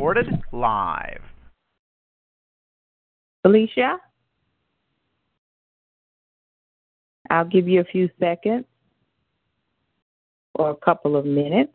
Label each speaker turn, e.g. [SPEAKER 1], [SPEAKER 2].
[SPEAKER 1] Recorded live.
[SPEAKER 2] Felicia? I'll give you a few seconds or a couple of minutes.